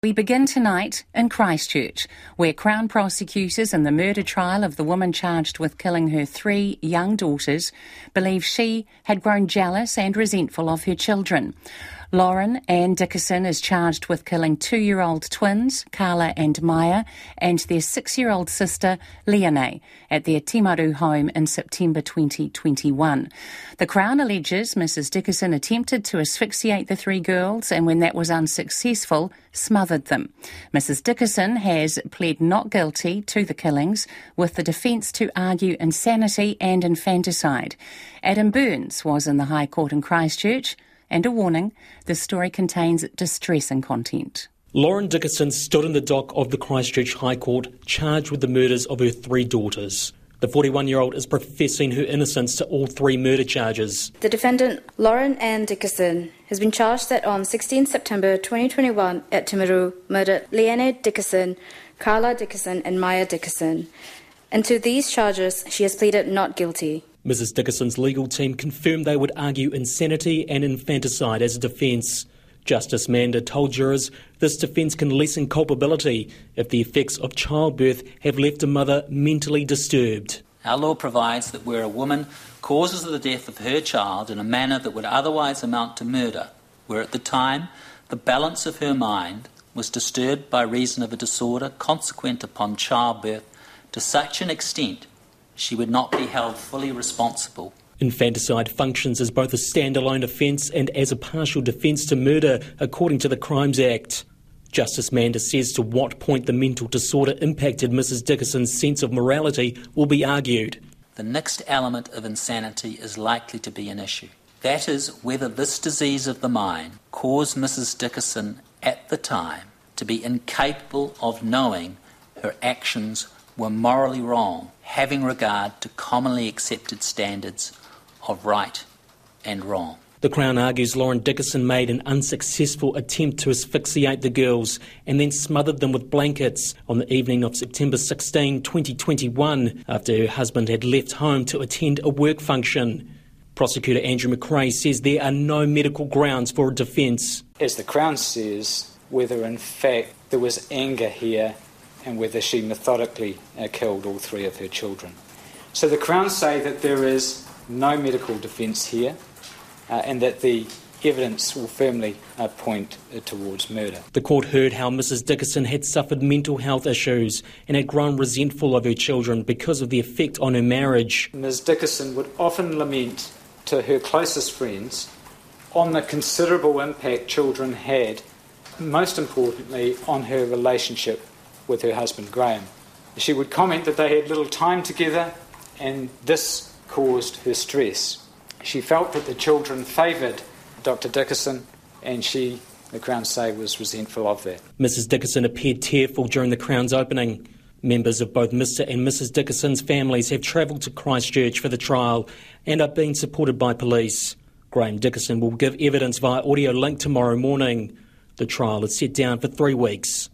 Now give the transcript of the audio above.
We begin tonight in Christchurch, where Crown prosecutors in the murder trial of the woman charged with killing her three young daughters believe she had grown jealous and resentful of her children. Lauren Anne Dickason is charged with killing two year old twins, Karla and Maya, and their six year old sister, Liane, at their Timaru home in September 2021. The Crown alleges Mrs. Dickason attempted to asphyxiate the three girls and, when that was unsuccessful, smothered them. Mrs. Dickason has pled not guilty to the killings, with the defence to argue insanity and infanticide. Adam Burns was in the High Court in Christchurch and a warning this story contains distressing content. Lauren Dickason stood in the dock of the Christchurch High Court charged with the murders of her three daughters. The 41 year old is professing her innocence to all three murder charges. The defendant, Lauren Anne Dickason, has been charged that on 16 September 2021 at Timaru murdered Liane Dickason, Karla Dickason, and Maya Dickason. And to these charges, she has pleaded not guilty. Mrs. Dickason's legal team confirmed they would argue insanity and infanticide as a defence. Justice Mander told jurors this defence can lessen culpability if the effects of childbirth have left a mother mentally disturbed. Our law provides that where a woman causes the death of her child in a manner that would otherwise amount to murder, where at the time the balance of her mind was disturbed by reason of a disorder consequent upon childbirth to such an extent she would not be held fully responsible. Infanticide functions as both a standalone offence and as a partial defence to murder, according to the Crimes Act. Justice Mander says to what point the mental disorder impacted Mrs. Dickason's sense of morality will be argued. The next element of insanity is likely to be an issue. That is, whether this disease of the mind caused Mrs. Dickason at the time to be incapable of knowing her actions were morally wrong, having regard to commonly accepted standards of right and wrong. The Crown argues Lauren Dickason made an unsuccessful attempt to asphyxiate the girls and then smothered them with blankets on the evening of September 16, 2021, after her husband had left home to attend a work function. Prosecutor Andrew McRae says there are no medical grounds for a defence. As the Crown says, whether in fact there was anger here and whether she methodically uh, killed all three of her children. So the Crown say that there is no medical defence here uh, and that the evidence will firmly uh, point uh, towards murder. The court heard how Mrs. Dickason had suffered mental health issues and had grown resentful of her children because of the effect on her marriage. Ms. Dickason would often lament to her closest friends on the considerable impact children had, most importantly, on her relationship with her husband Graham. She would comment that they had little time together and this caused her stress. She felt that the children favoured Dr. Dickason and she, the Crown say, was resentful of that. Mrs. Dickason appeared tearful during the Crown's opening. Members of both Mr. and Mrs. Dickason's families have travelled to Christchurch for the trial and are being supported by police. Graham Dickason will give evidence via audio link tomorrow morning. The trial is set down for three weeks.